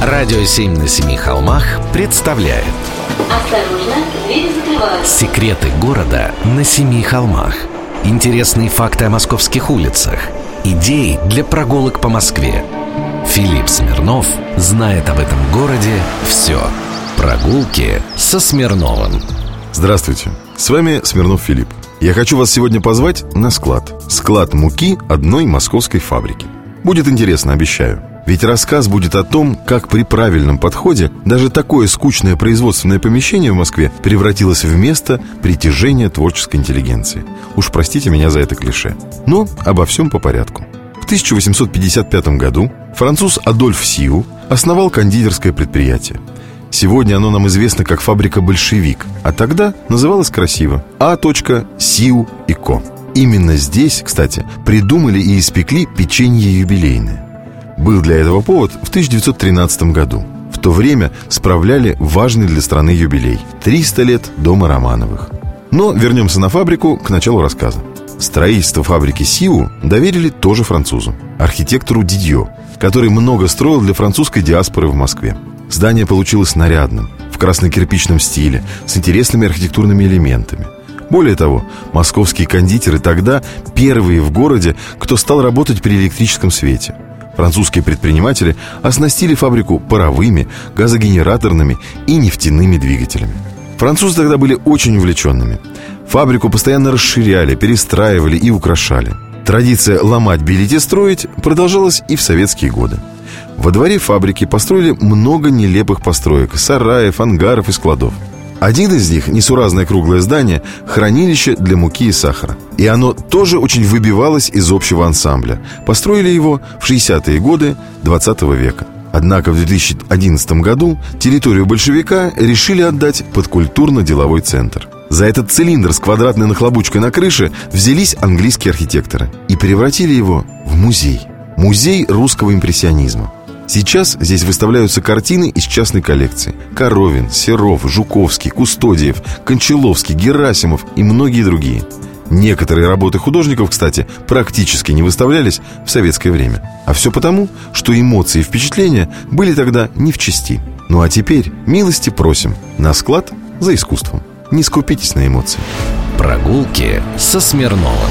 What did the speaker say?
Радио «Семь на семи холмах» представляет Осторожно, двери закрываются. Секреты города на семи холмах Интересные факты о московских улицах Идеи для прогулок по Москве Филипп Смирнов знает об этом городе все Прогулки со Смирновым Здравствуйте, с вами Смирнов Филипп. Я хочу вас сегодня позвать на склад. Склад муки одной московской фабрики. Будет интересно, обещаю. Ведь рассказ будет о том, как при правильном подходе даже такое скучное производственное помещение в Москве превратилось в место притяжения творческой интеллигенции. Уж простите меня за это клише. Но обо всем по порядку. В 1855 году француз Адольф Сиу основал кондитерское предприятие. Сегодня оно нам известно как фабрика «Большевик», а тогда называлось красиво А. Сиу и Ко. Именно здесь, кстати, придумали и испекли печенье юбилейное. Был для этого повод в 1913 году. В то время справляли важный для страны юбилей – 300 лет дома Романовых. Но вернемся на фабрику к началу рассказа. Строительство фабрики Сиу доверили тоже французу, архитектору Дидьо, который много строил для французской диаспоры в Москве. Здание получилось нарядным, в красно-кирпичном стиле, с интересными архитектурными элементами. Более того, московские кондитеры тогда первые в городе, кто стал работать при электрическом свете. Французские предприниматели оснастили фабрику паровыми, газогенераторными и нефтяными двигателями. Французы тогда были очень увлеченными. Фабрику постоянно расширяли, перестраивали и украшали. Традиция ломать, белить и строить продолжалась и в советские годы. Во дворе фабрики построили много нелепых построек, сараев, ангаров и складов. Один из них, несуразное круглое здание, хранилище для муки и сахара. И оно тоже очень выбивалось из общего ансамбля. Построили его в 60-е годы 20 века. Однако в 2011 году территорию большевика решили отдать под культурно-деловой центр. За этот цилиндр с квадратной нахлобучкой на крыше взялись английские архитекторы и превратили его в музей. Музей русского импрессионизма. Сейчас здесь выставляются картины из частной коллекции. Коровин, Серов, Жуковский, Кустодиев, Кончаловский, Герасимов и многие другие. Некоторые работы художников, кстати, практически не выставлялись в советское время. А все потому, что эмоции и впечатления были тогда не в чести. Ну а теперь милости просим на склад за искусством. Не скупитесь на эмоции. Прогулки со Смирновым